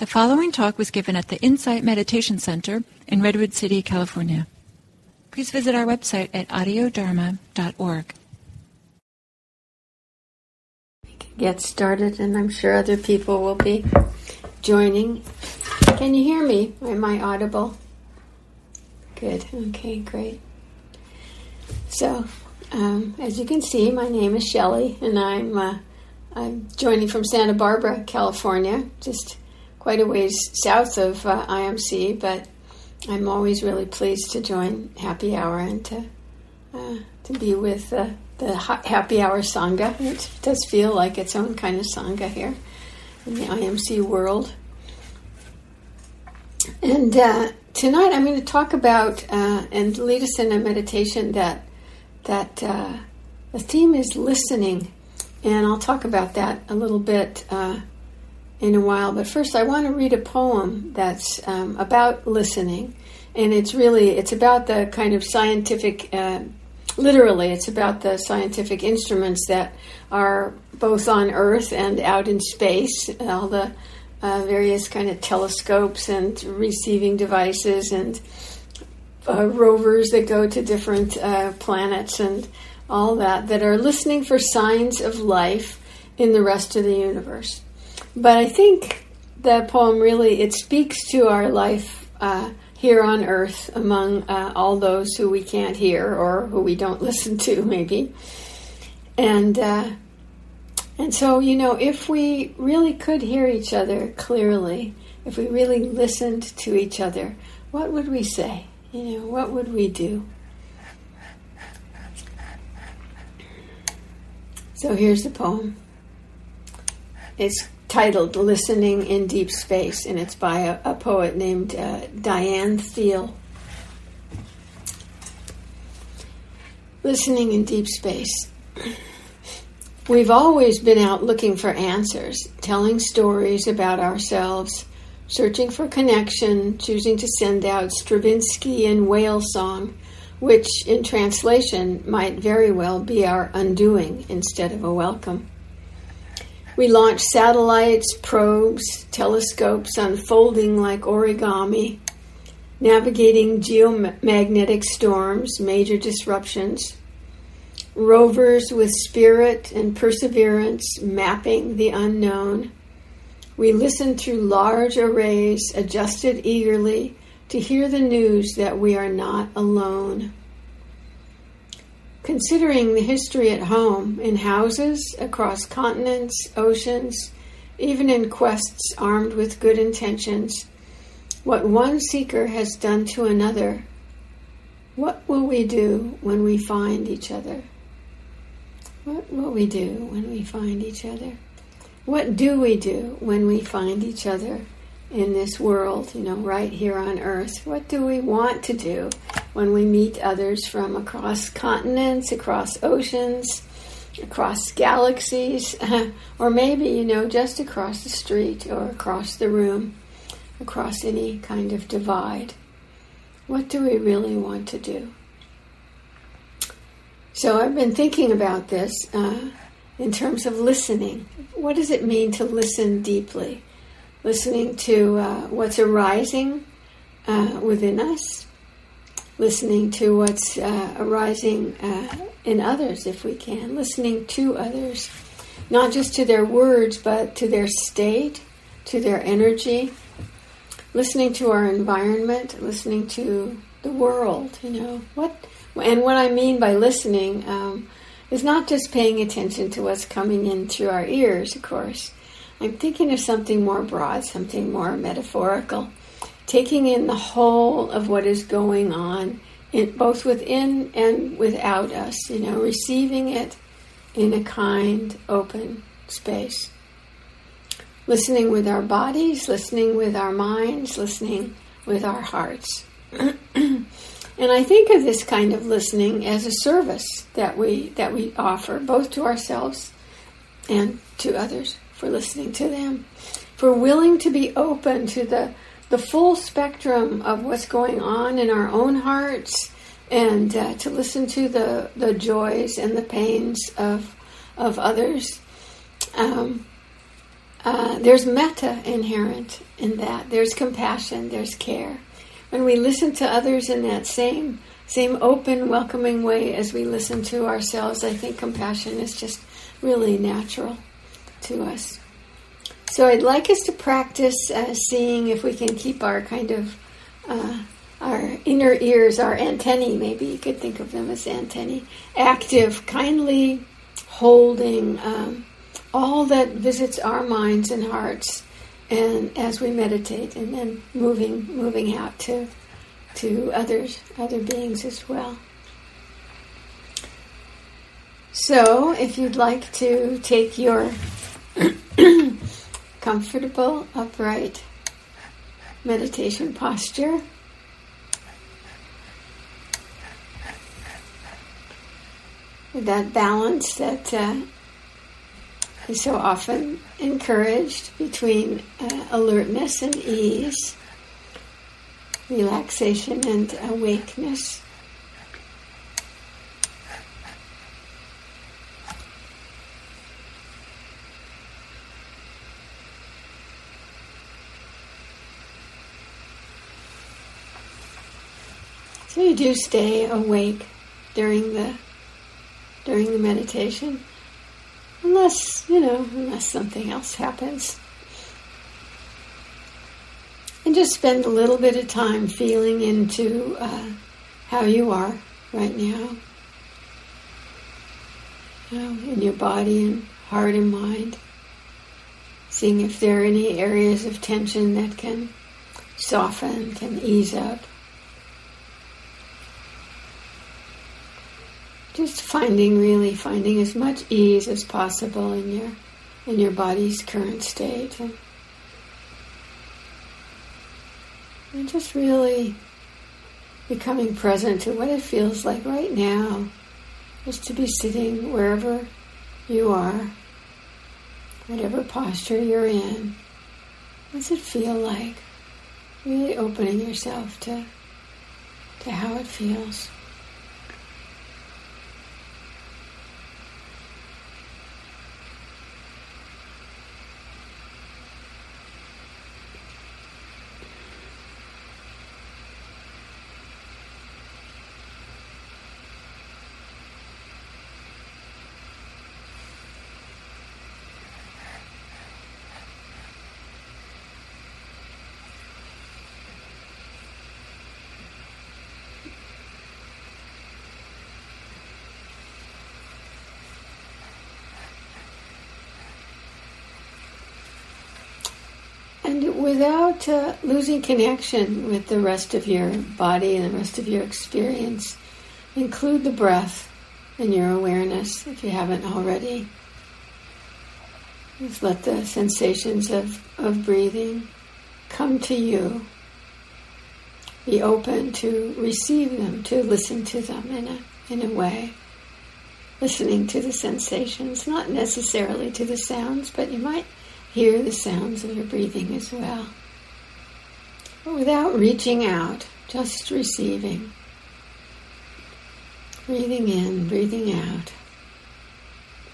The following talk was given at the Insight Meditation Center in Redwood City, California. Please visit our website at audiodharma.org. We can get started, and I'm sure other people will be joining. Can you hear me? Am I audible? Good. Okay, great. So, um, as you can see, my name is Shelley, and I'm uh, I'm joining from Santa Barbara, California, just quite a ways south of uh, IMC, but I'm always really pleased to join Happy Hour and to uh, to be with uh, the Happy Hour Sangha. It does feel like its own kind of Sangha here in the IMC world. And uh, tonight I'm going to talk about uh, and lead us in a meditation that that uh, the theme is listening, and I'll talk about that a little bit in a while. But first, I want to read a poem that's um, about listening, and it's really it's about the kind of scientific. Uh, literally, it's about the scientific instruments that are both on Earth and out in space. All the uh, various kind of telescopes and receiving devices and uh, rovers that go to different uh, planets and all that that are listening for signs of life in the rest of the universe. But I think that poem really it speaks to our life uh, here on Earth among uh, all those who we can't hear or who we don't listen to, maybe. And uh, and so you know, if we really could hear each other clearly, if we really listened to each other, what would we say? You know, what would we do? So here's the poem. It's titled Listening in Deep Space, and it's by a, a poet named uh, Diane Thiel. Listening in Deep Space. We've always been out looking for answers, telling stories about ourselves, searching for connection, choosing to send out Stravinsky and whale song, which in translation might very well be our undoing instead of a welcome. We launch satellites, probes, telescopes unfolding like origami, navigating geomagnetic storms, major disruptions, rovers with spirit and perseverance mapping the unknown. We listen through large arrays, adjusted eagerly to hear the news that we are not alone. Considering the history at home, in houses, across continents, oceans, even in quests armed with good intentions, what one seeker has done to another, what will we do when we find each other? What will we do when we find each other? What do we do when we find each other? in this world, you know, right here on earth? What do we want to do when we meet others from across continents, across oceans, across galaxies, or maybe, you know, just across the street or across the room, across any kind of divide? What do we really want to do? So I've been thinking about this uh, in terms of listening. What does it mean to listen deeply? listening to uh, what's arising uh, within us, listening to what's uh, arising uh, in others if we can, listening to others, not just to their words, but to their state, to their energy, listening to our environment, listening to the world, you know. What and what I mean by listening um, is not just paying attention to what's coming in through our ears, of course, I'm thinking of something more broad, something more metaphorical, taking in the whole of what is going on, in, both within and without us, you know, receiving it in a kind, open space. Listening with our bodies, listening with our minds, listening with our hearts. and I think of this kind of listening as a service that we that we offer both to ourselves and to others for listening to them, for willing to be open to the, the full spectrum of what's going on in our own hearts and uh, to listen to the, the joys and the pains of, of others. Um, uh, there's metta inherent in that. There's compassion, there's care. When we listen to others in that same same open, welcoming way as we listen to ourselves, I think compassion is just really natural to us. So I'd like us to practice uh, seeing if we can keep our kind of uh, our inner ears, our antennae, maybe you could think of them as antennae, active, kindly holding um, all that visits our minds and hearts, and as we meditate, and then moving moving out to to others, other beings as well. So, if you'd like to take your comfortable, upright meditation posture, that balance that uh, is so often encouraged between uh, alertness and ease relaxation and awakeness. Do stay awake during the during the meditation, unless you know, unless something else happens. And just spend a little bit of time feeling into uh, how you are right now. You know, in your body and heart and mind. Seeing if there are any areas of tension that can soften, can ease up. Just finding really finding as much ease as possible in your in your body's current state. And, And just really becoming present to what it feels like right now, just to be sitting wherever you are, whatever posture you're in. What does it feel like? Really opening yourself to, to how it feels. And without uh, losing connection with the rest of your body and the rest of your experience, include the breath in your awareness if you haven't already. Just let the sensations of, of breathing come to you. Be open to receive them, to listen to them in a, in a way. Listening to the sensations, not necessarily to the sounds, but you might hear the sounds of your breathing as well. But without reaching out, just receiving. Breathing in, breathing out.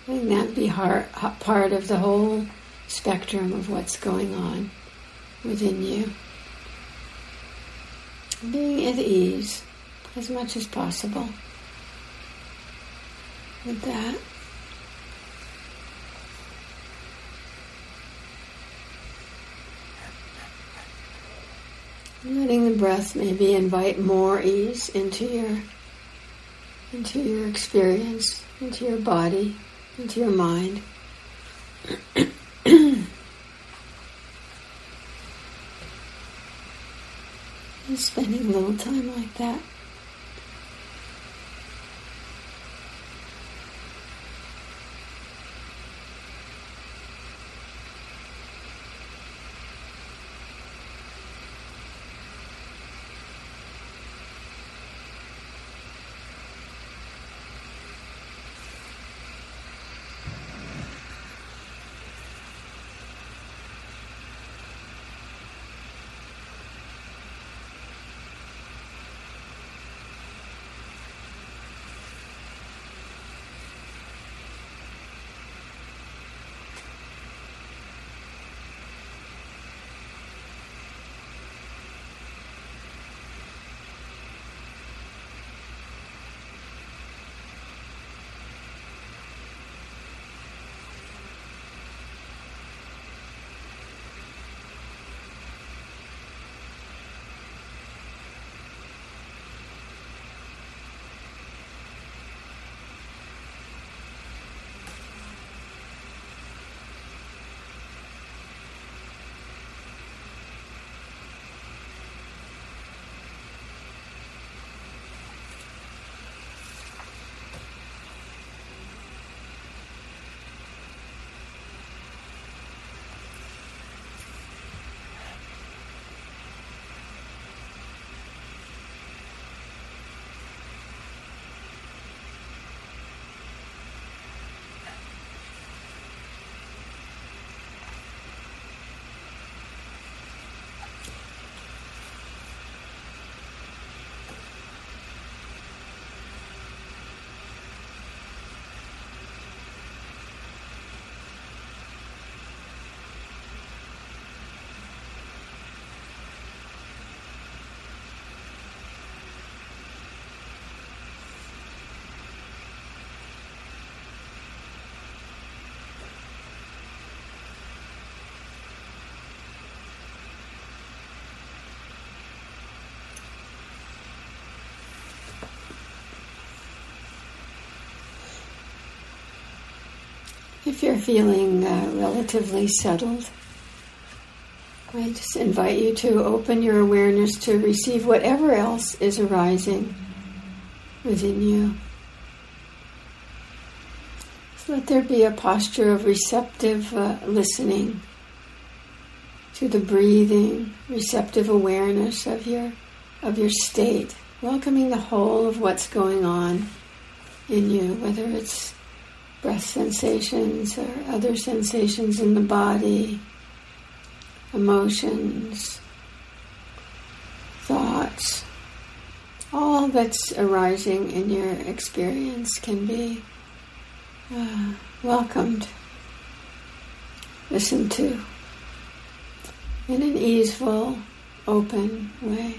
Letting that be heart, part of the whole spectrum of what's going on within you. Being at ease as much as possible with that. Letting the breath maybe invite more ease into your into your experience, into your body, into your mind. spending a little time like that. If you're feeling uh, relatively settled, I just invite you to open your awareness to receive whatever else is arising within you. So let there be a posture of receptive uh, listening to the breathing, receptive awareness of your of your state, welcoming the whole of what's going on in you, whether it's breath sensations or other sensations in the body, emotions, thoughts. All that's arising in your experience can be uh, welcomed, listened to in an easeful, open way.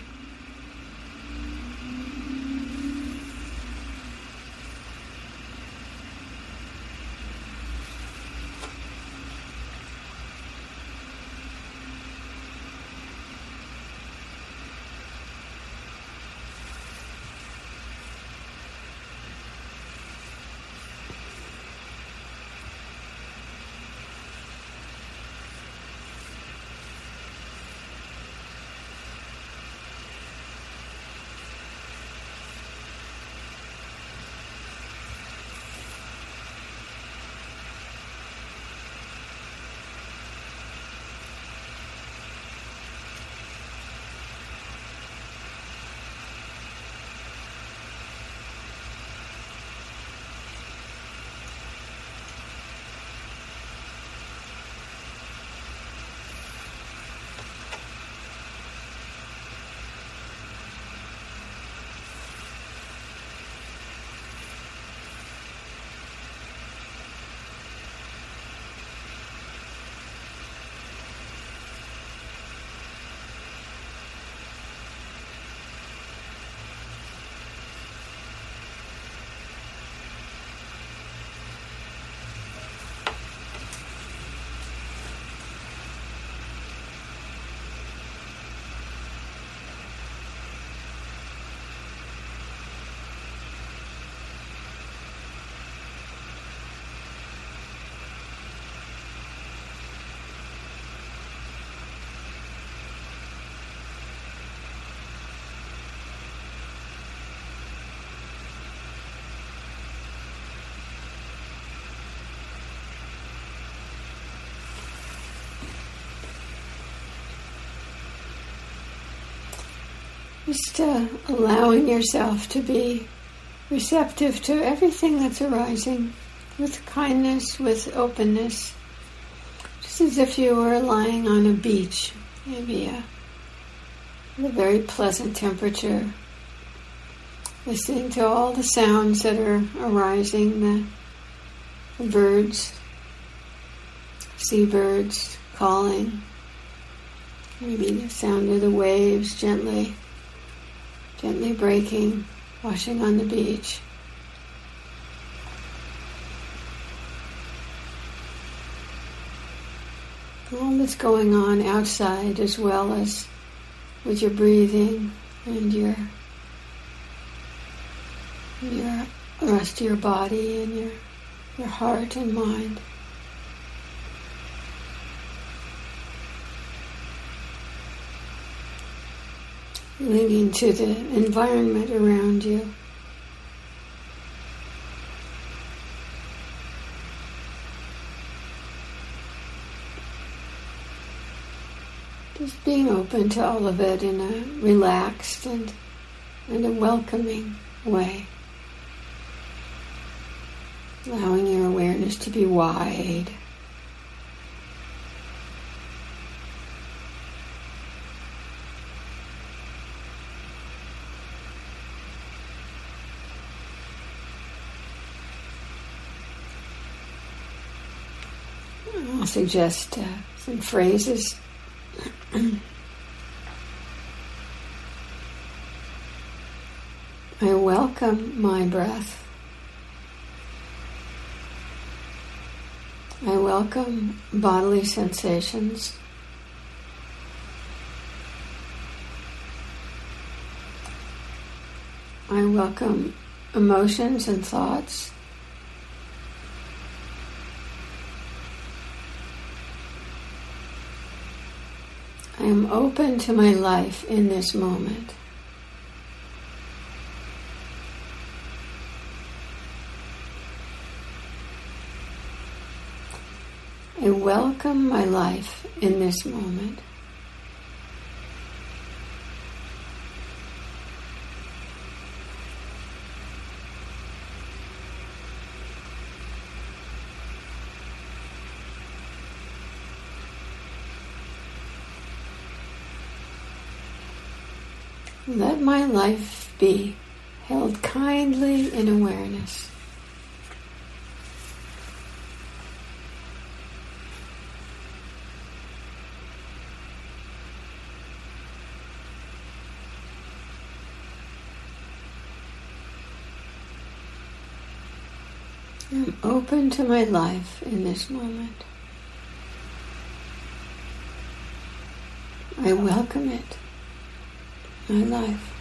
Just uh, allowing yourself to be receptive to everything that's arising with kindness, with openness, just as if you were lying on a beach, maybe a, a very pleasant temperature, listening to all the sounds that are arising, the, the birds, seabirds calling, maybe the sound of the waves gently gently breaking, washing on the beach. All that's going on outside as well as with your breathing and your your rest of your body and your your heart and mind. Linking to the environment around you. Just being open to all of it in a relaxed and, and a welcoming way. Allowing your awareness to be wide. I'll suggest uh, some phrases. I welcome my breath. I welcome bodily sensations. I welcome emotions and thoughts. Am open to my life in this moment. I welcome my life in this moment. Let my life be held kindly in awareness. I'm open to my life in this moment. I welcome it my life.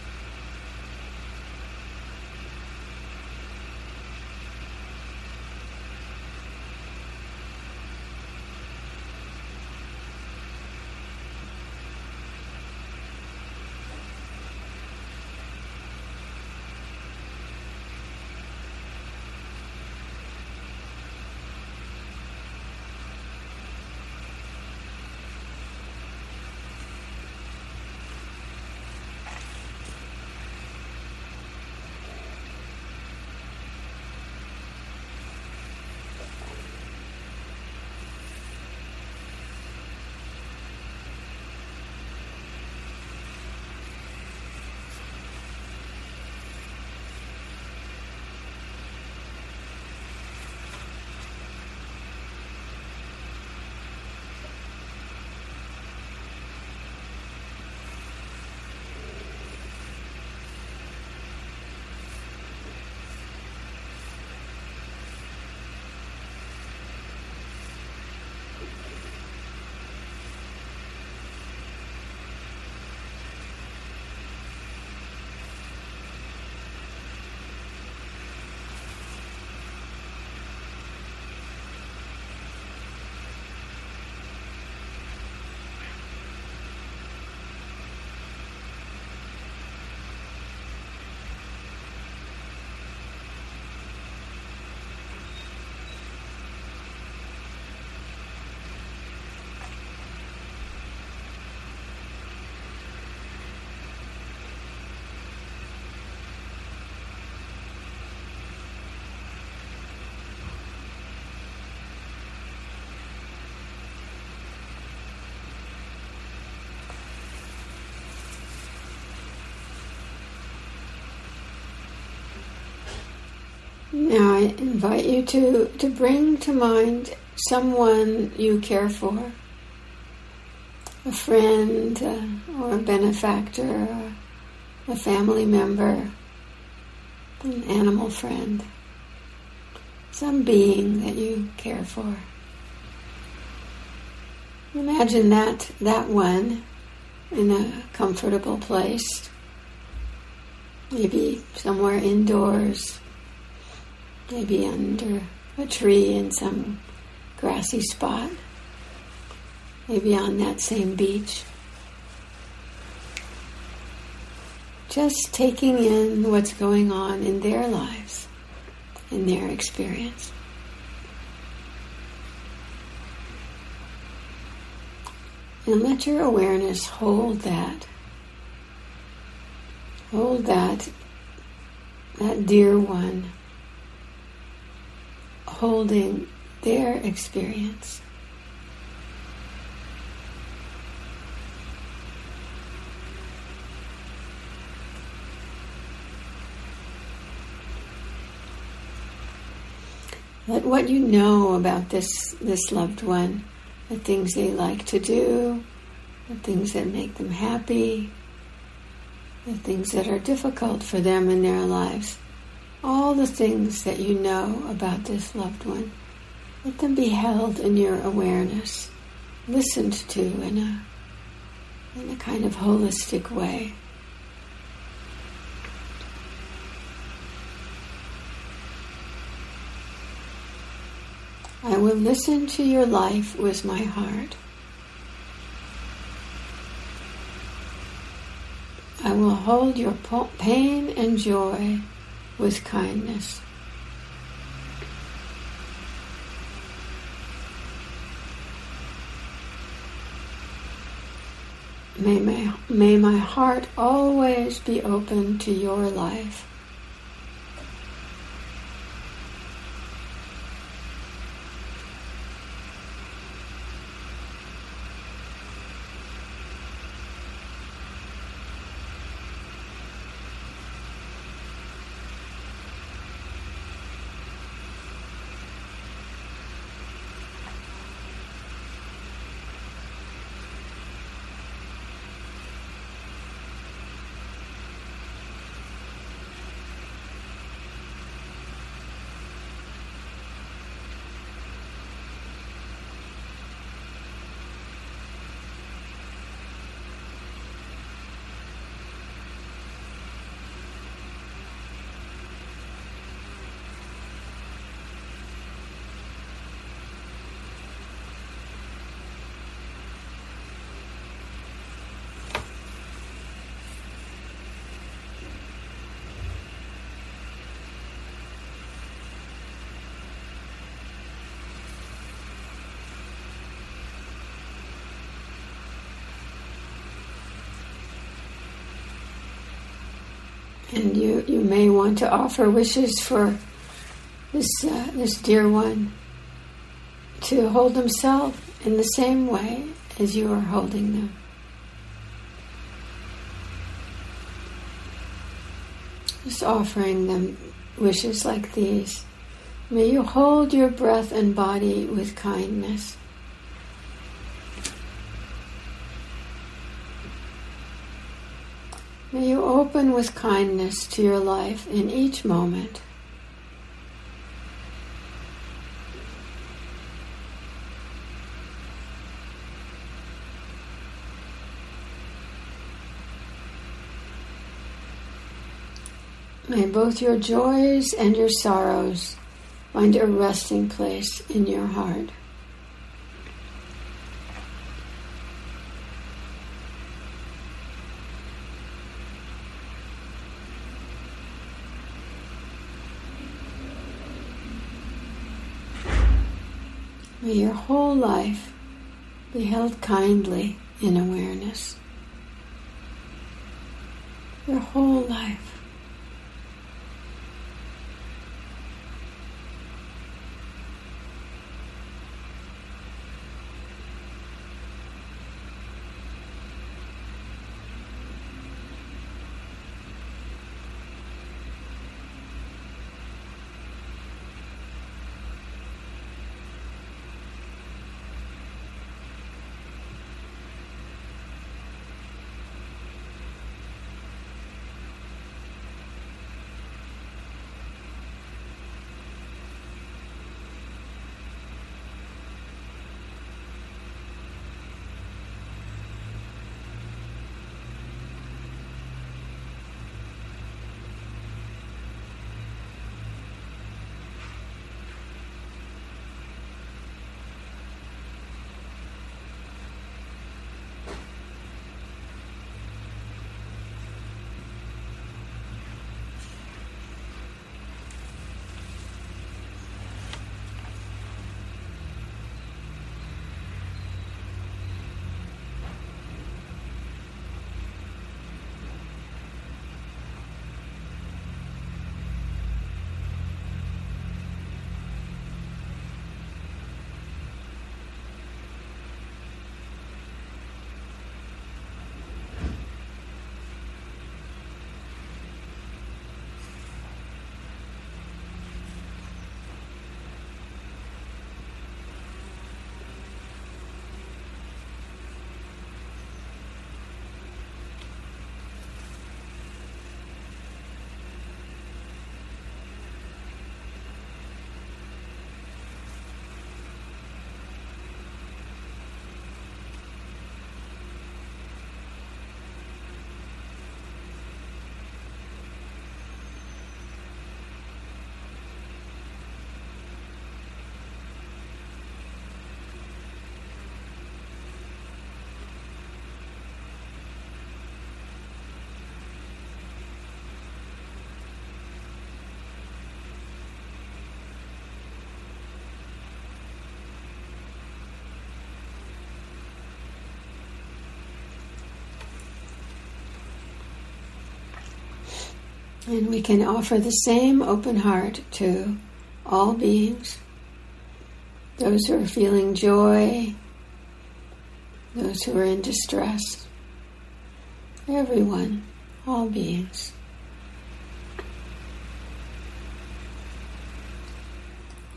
Now I invite you to, to bring to mind someone you care for. A friend uh, or a benefactor, a family member, an animal friend, some being that you care for. Imagine that, that one in a comfortable place, maybe somewhere indoors maybe under a tree in some grassy spot, maybe on that same beach. Just taking in what's going on in their lives, in their experience. And let your awareness hold that. Hold that, that dear one holding their experience. Let what you know about this, this loved one, the things they like to do, the things that make them happy, the things that are difficult for them in their lives, all the things that you know about this loved one, let them be held in your awareness, listened to in a, in a kind of holistic way. I will listen to your life with my heart. I will hold your pain and joy with kindness. May my, may my heart always be open to your life. And you, you may want to offer wishes for this uh, this dear one to hold himself in the same way as you are holding them. Just offering them wishes like these. May you hold your breath and body with kindness. May you open with kindness to your life in each moment. May both your joys and your sorrows find a resting place in your heart. May your whole life be held kindly in awareness. Your whole life. And we can offer the same open heart to all beings, those who are feeling joy, those who are in distress, everyone, all beings.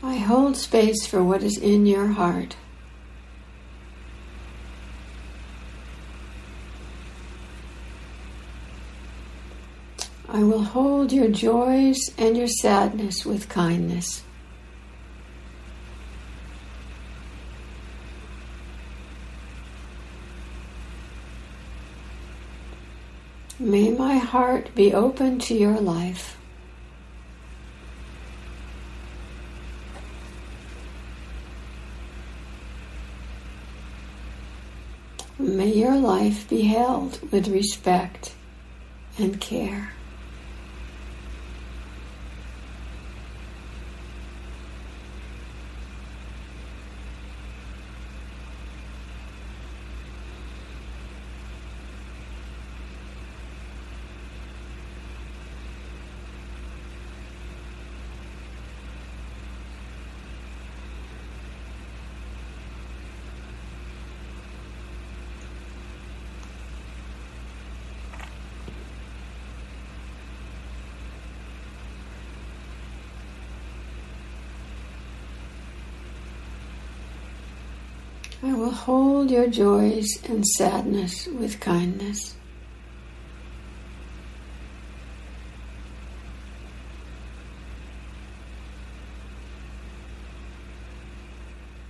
I hold space for what is in your heart. I will hold your joys and your sadness with kindness. May my heart be open to your life. May your life be held with respect and care. I will hold your joys and sadness with kindness.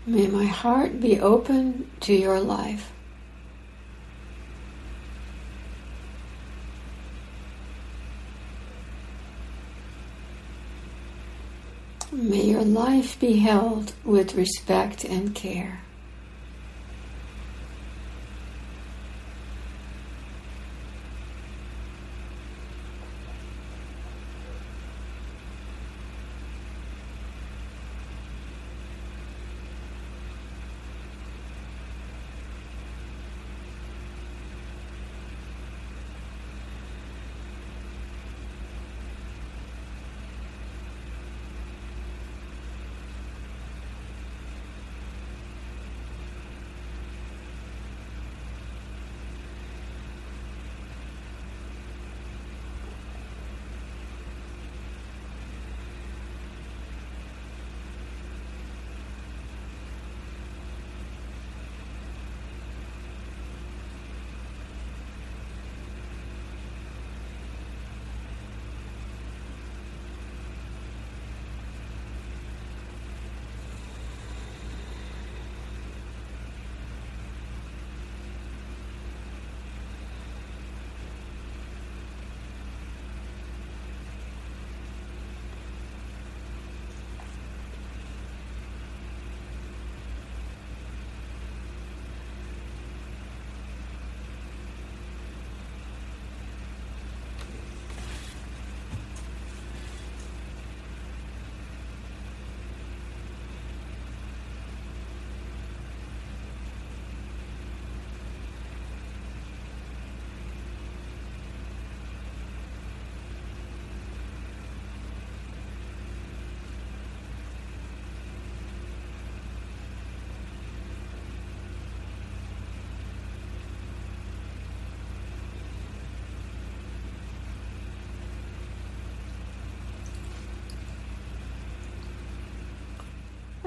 May my heart be open to your life. May your life be held with respect and care.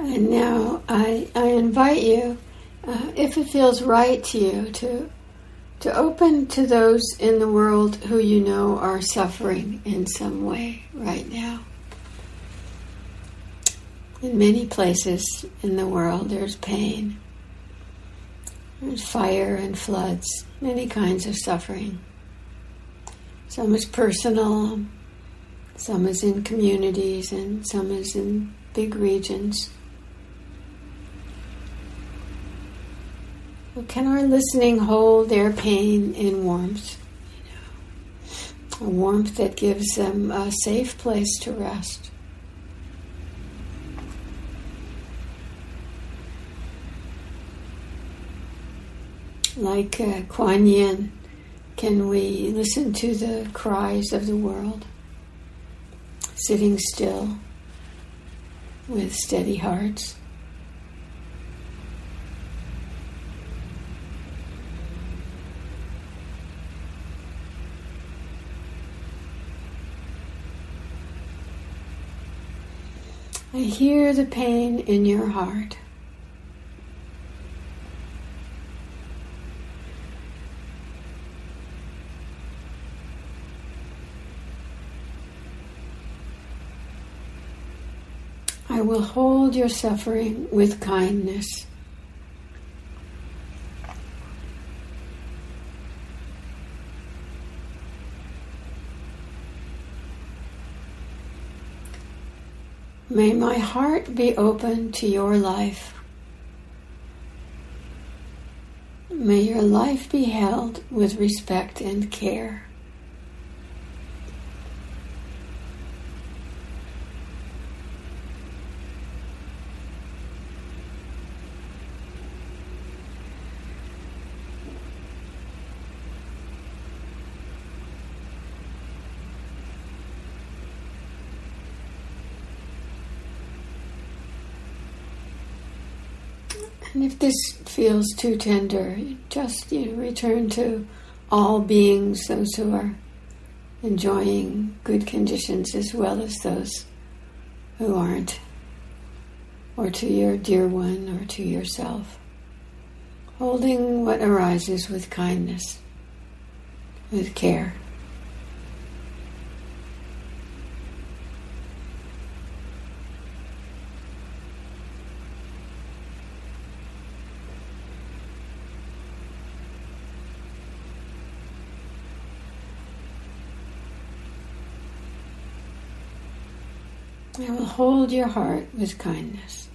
And now I, I invite you, uh, if it feels right to you, to to open to those in the world who you know are suffering in some way right now. In many places in the world, there's pain, there's fire and floods, many kinds of suffering. Some is personal, some is in communities, and some is in big regions. Can our listening hold their pain in warmth? A warmth that gives them a safe place to rest. Like uh, Kuan Yin, can we listen to the cries of the world sitting still with steady hearts. I hear the pain in your heart. I will hold your suffering with kindness. May my heart be open to your life. May your life be held with respect and care. And if this feels too tender, just you know, return to all beings, those who are enjoying good conditions as well as those who aren't, or to your dear one or to yourself. Holding what arises with kindness, with care. I will hold your heart with kindness.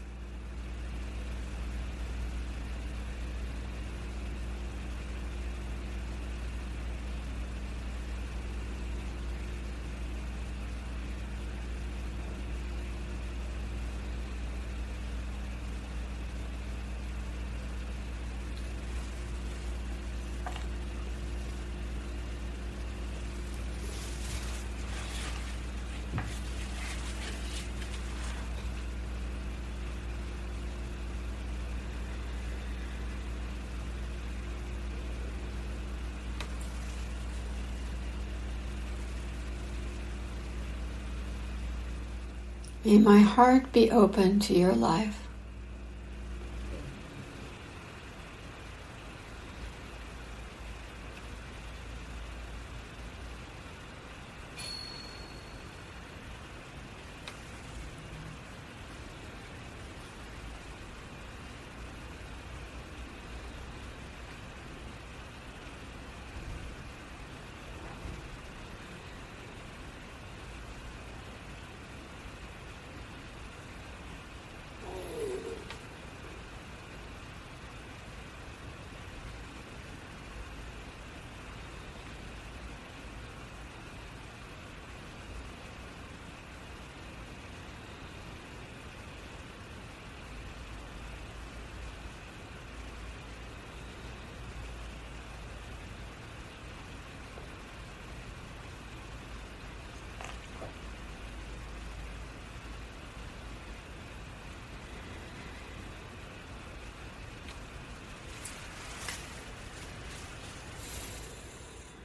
May my heart be open to your life.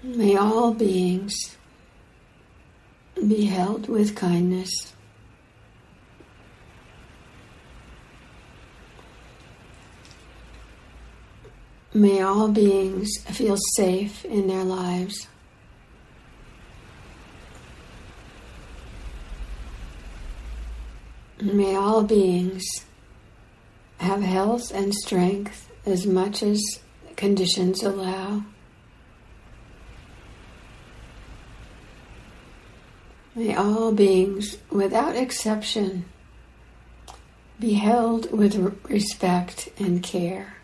May all beings be held with kindness. May all beings feel safe in their lives. May all beings have health and strength as much as conditions allow. May all beings, without exception, be held with respect and care.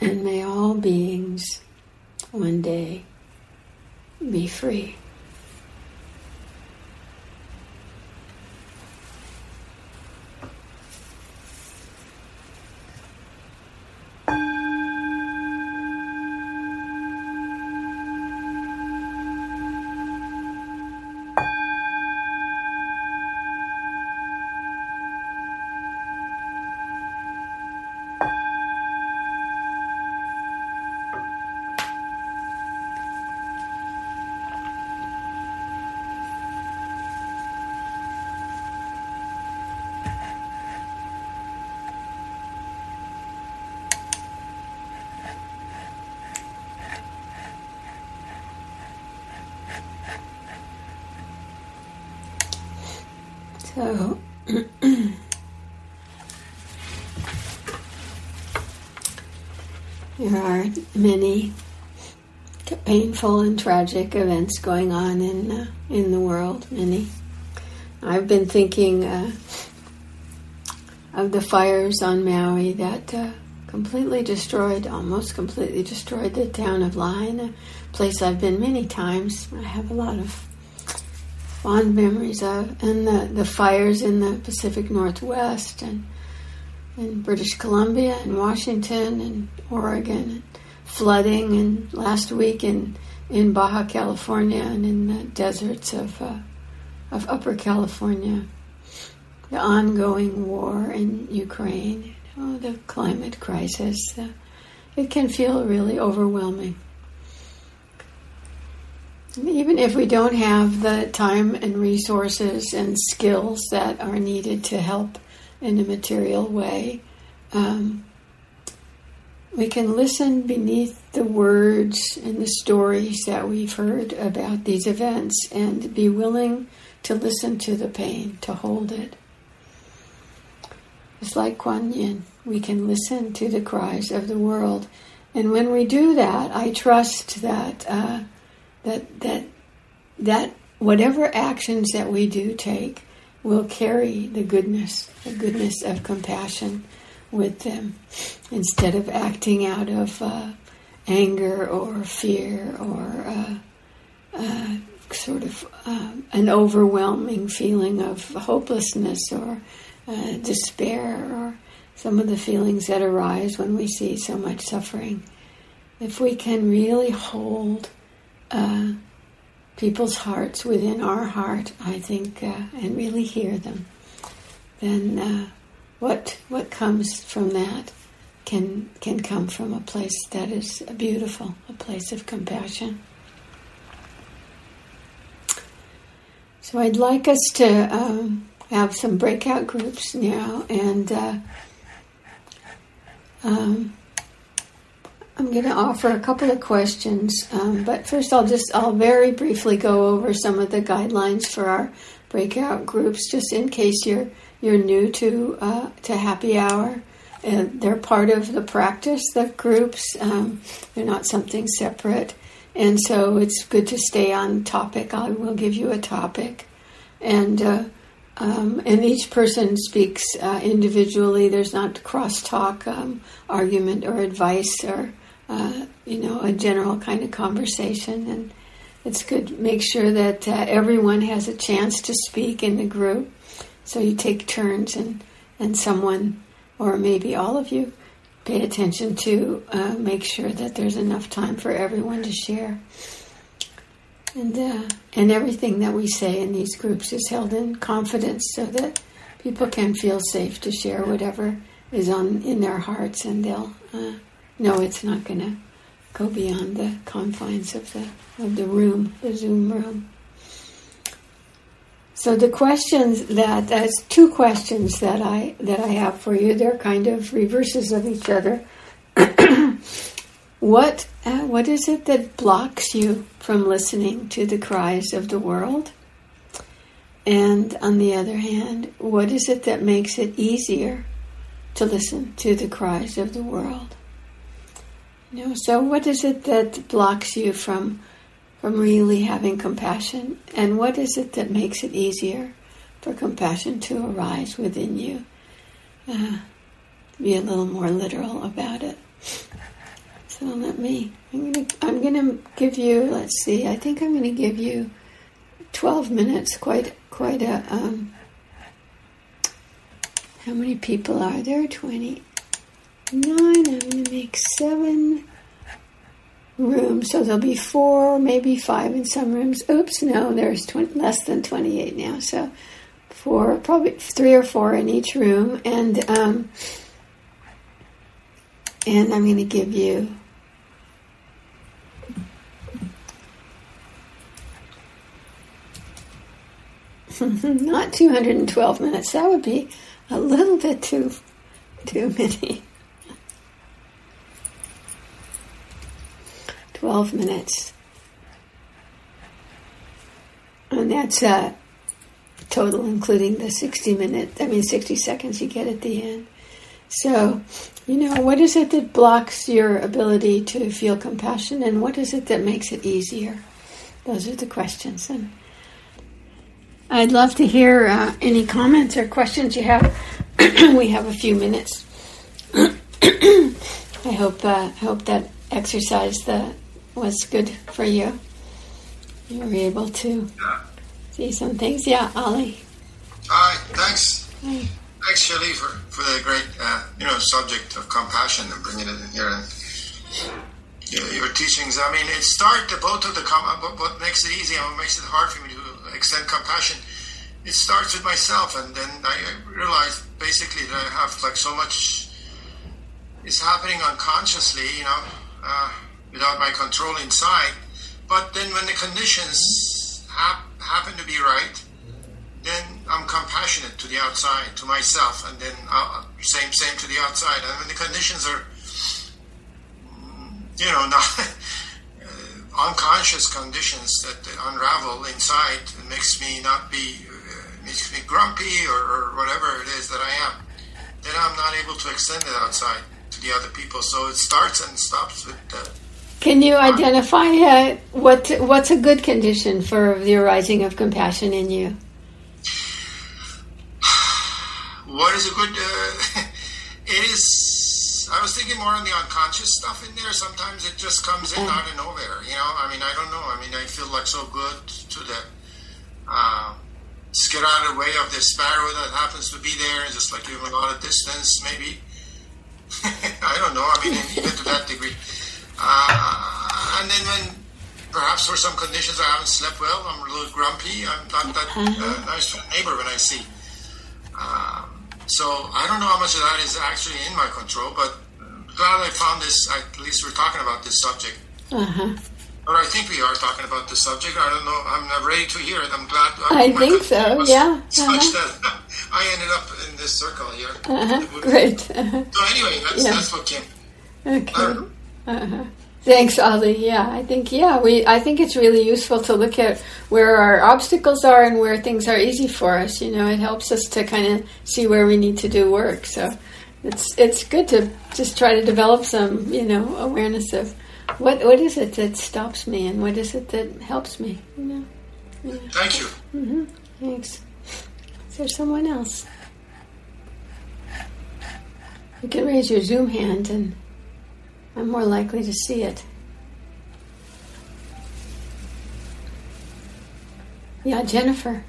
And may all beings one day be free. Tragic events going on in uh, in the world. Many. I've been thinking uh, of the fires on Maui that uh, completely destroyed, almost completely destroyed the town of Lahaina, a place I've been many times. I have a lot of fond memories of, and the, the fires in the Pacific Northwest and in British Columbia and Washington and Oregon, and flooding, and last week in, in Baja California and in the deserts of, uh, of Upper California, the ongoing war in Ukraine, oh, the climate crisis. Uh, it can feel really overwhelming. Even if we don't have the time and resources and skills that are needed to help in a material way. Um, we can listen beneath the words and the stories that we've heard about these events and be willing to listen to the pain, to hold it. It's like Kuan Yin. We can listen to the cries of the world. And when we do that, I trust that uh, that that that whatever actions that we do take will carry the goodness, the goodness of compassion with them instead of acting out of uh, anger or fear or uh, uh, sort of uh, an overwhelming feeling of hopelessness or uh, despair or some of the feelings that arise when we see so much suffering. If we can really hold uh, people's hearts within our heart, I think, uh, and really hear them, then what what comes from that can can come from a place that is beautiful, a place of compassion. So I'd like us to um, have some breakout groups now, and uh, um, I'm going to offer a couple of questions, um, but first I'll just I'll very briefly go over some of the guidelines for our breakout groups, just in case you're you're new to uh, to Happy Hour. And they're part of the practice. The groups um, they're not something separate, and so it's good to stay on topic. I will give you a topic, and. Uh, um, and each person speaks uh, individually. There's not crosstalk, um, argument, or advice or uh, you know, a general kind of conversation. And it's good to make sure that uh, everyone has a chance to speak in the group. So you take turns and, and someone, or maybe all of you, pay attention to uh, make sure that there's enough time for everyone to share. And, uh, and everything that we say in these groups is held in confidence so that people can feel safe to share whatever is on in their hearts and they'll uh, no, it's not going to go beyond the confines of the of the room, the Zoom room. So the questions that that's two questions that I that I have for you. They're kind of reverses of each other. what uh, what is it that blocks you from listening to the cries of the world? And on the other hand, what is it that makes it easier to listen to the cries of the world? You know, so what is it that blocks you from from really having compassion, and what is it that makes it easier for compassion to arise within you? Uh, be a little more literal about it. So let me. I'm gonna. I'm gonna give you. Let's see. I think I'm gonna give you twelve minutes. Quite. Quite a. Um, how many people are there? Twenty nine. I'm to make seven rooms. So there'll be four, maybe five in some rooms. Oops, no, there's 20, less than 28 now. So four, probably three or four in each room. And, um, and I'm going to give you not 212 minutes. That would be a little bit too too many. 12 minutes. And that's uh, total, including the 60 minute, I mean, 60 seconds you get at the end. So, you know, what is it that blocks your ability to feel compassion, and what is it that makes it easier? Those are the questions. And I'd love to hear uh, any comments or questions you have. we have a few minutes. I hope uh, hope that exercise that was good for you. You were able to see some things. Yeah, Ollie. Hi, thanks. Hi. Thanks, Shelley, for, for the great uh, you know subject of compassion and bringing it in here and your, your teachings. I mean, it started both of the com- what, what makes it easy and what makes it hard for me to extend compassion. It starts with myself, and then I, I realized basically that I have like so much is happening unconsciously, you know, uh, without my control inside. But then when the conditions hap- happen to be right, then I'm compassionate to the outside, to myself, and then uh, same same to the outside. And when the conditions are, you know, not uh, unconscious conditions that unravel inside, it makes me not be, uh, makes me grumpy or, or whatever it is that I am. Then I'm not able to extend it outside to the other people. So it starts and stops with the. Can you identify uh, what what's a good condition for the arising of compassion in you? What is a good? Uh, it is. I was thinking more on the unconscious stuff in there. Sometimes it just comes in out of nowhere. You know. I mean, I don't know. I mean, I feel like so good to the. Uh, out of the way of the sparrow that happens to be there and just like give him a lot of distance, maybe. I don't know. I mean, even to that degree. Uh, and then when perhaps for some conditions I haven't slept well, I'm a little grumpy. I'm not that uh, nice to a neighbor when I see. Um, so I don't know how much of that is actually in my control, but glad I found this. At least we're talking about this subject. Uh-huh. Or I think we are talking about the subject. I don't know. I'm not ready to hear it. I'm glad. I my think so, yeah. Such Uh-huh. that I ended up in this circle here. Uh-huh. Great. Uh-huh. So anyway, that's, Yeah. that's what came. Okay. Uh-huh. Thanks, Ali. Yeah, I think yeah, we I think it's really useful to look at where our obstacles are and where things are easy for us. You know, it helps us to kind of see where we need to do work. So it's it's good to just try to develop some you know awareness of what what is it that stops me and what is it that helps me. You know. Thank you. Thanks. Is there someone else? You can raise your Zoom hand and I'm more likely to see it. Yeah, Jennifer.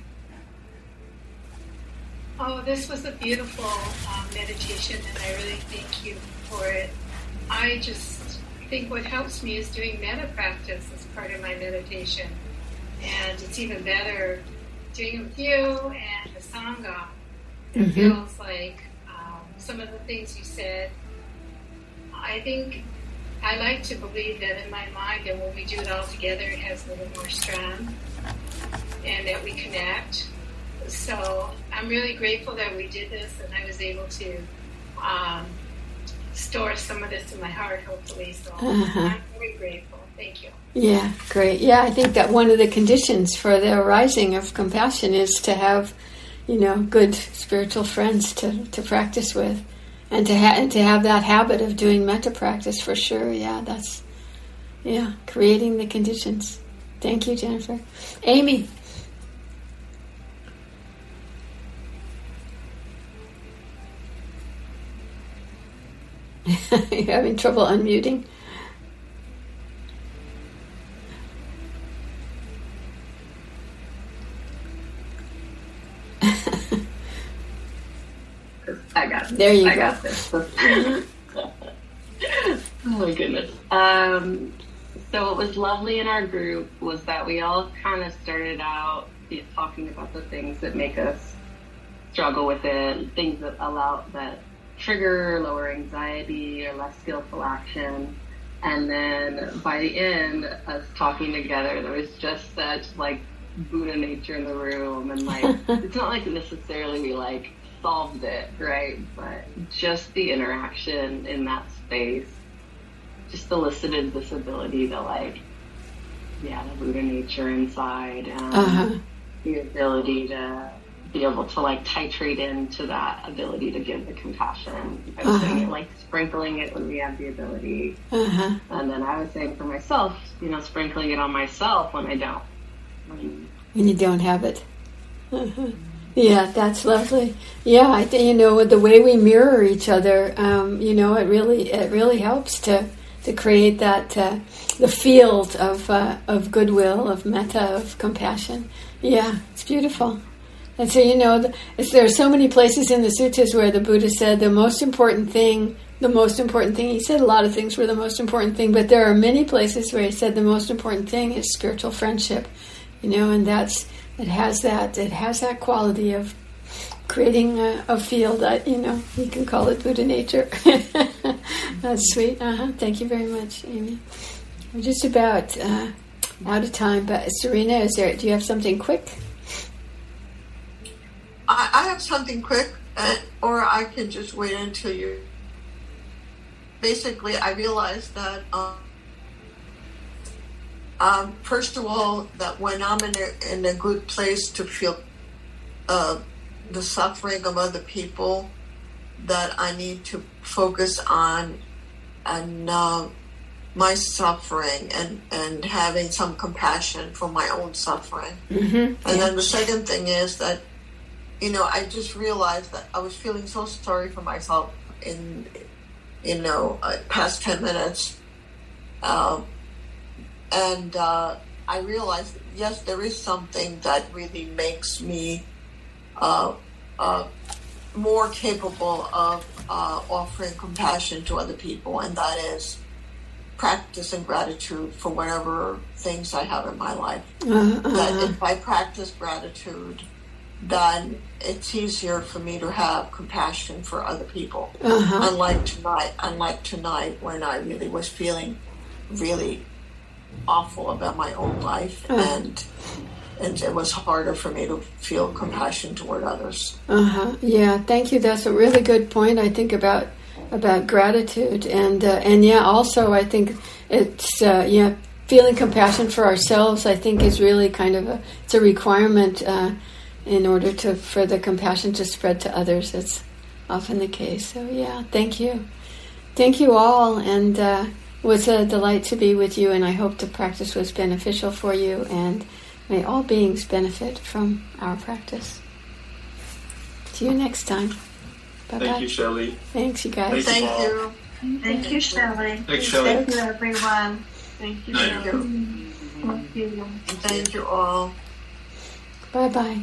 Oh, this was a beautiful um, meditation, and I really thank you for it. I just think what helps me is doing metta practice as part of my meditation, and it's even better doing it with you and the sangha. It Mhm. feels like um, some of the things you said. I think I like to believe that in my mind that when we do it all together, it has a little more strength, and that we connect. So I'm really grateful that we did this and I was able to um, store some of this in my heart, hopefully. So Uh-huh. I'm very grateful. Thank you. Yeah, great. Yeah, I think that one of the conditions for the arising of compassion is to have, you know, good spiritual friends to, to practice with, and to ha- and to have that habit of doing metta practice for sure. Yeah, that's yeah, creating the conditions. Thank you, Jennifer. Amy. you having trouble unmuting? I got this. There you I go. got this. oh my goodness. Um, so what was lovely in our group was that we all kind of started out talking about the things that make us struggle with it, things that allow that trigger lower anxiety or less skillful action. And then by the end, us talking together, there was just such like Buddha nature in the room, and like it's not like necessarily we like solved it, right? But just the interaction in that space just elicited this ability to like, yeah, the Buddha nature inside and Uh huh. the ability to be able to like titrate into that ability to give the compassion. I was saying it like sprinkling it when we have the ability. Uh-huh. And then I was saying for myself, you know, sprinkling it on myself when I don't. When when you don't have it. Yeah, that's lovely. Yeah, I think you know the way we mirror each other, um, you know, it really it really helps to to create that uh, the field of uh, of goodwill, of metta, of compassion. Yeah, it's beautiful. And so you know, the, there are so many places in the suttas where the Buddha said the most important thing. The most important thing, he said a lot of things were the most important thing, but there are many places where he said the most important thing is spiritual friendship, you know, and that's it has that it has that quality of creating a, a field that you know you can call it Buddha nature. That's sweet. Uh-huh. Thank you very much, Amy. We're just about uh, out of time, but Serena, is there? Do you have something quick? I, I have something quick, uh, or I can just wait until you. Basically, I realized that. Um, um, first of all, that when I'm in a, in a good place to feel uh, the suffering of other people, that I need to focus on and uh, my suffering and, and having some compassion for my own suffering. Mm-hmm. And then the second thing is that, you know, I just realized that I was feeling so sorry for myself in, you know, uh, past 10 minutes. Um, and uh, I realized, yes, there is something that really makes me uh, uh, more capable of uh, offering compassion to other people, and that is practicing gratitude for whatever things I have in my life. Uh, That uh, if I practice gratitude, then it's easier for me to have compassion for other people. uh-huh. Unlike tonight, unlike tonight when I really was feeling really awful about my own life Uh. and and it was harder for me to feel compassion toward others. Uh-huh. Yeah, thank you. That's a really good point. I think about about gratitude and uh, and yeah, also I think it's uh, yeah feeling compassion for ourselves. I think is really kind of a it's a requirement uh, in order to for the compassion to spread to others. It's often the case. So yeah, thank you, thank you all, and uh, was a delight to be with you. And I hope the practice was beneficial for you and. May all beings benefit from our practice. See you next time. Bye bye. Thank you, Shelley. Thanks, you guys. Thank Thank Paul. you. Thank you, Shelley. Thanks, Shelley. Thank you, everyone. Thank you. Thank you. Thank you. Thank you all. Bye bye.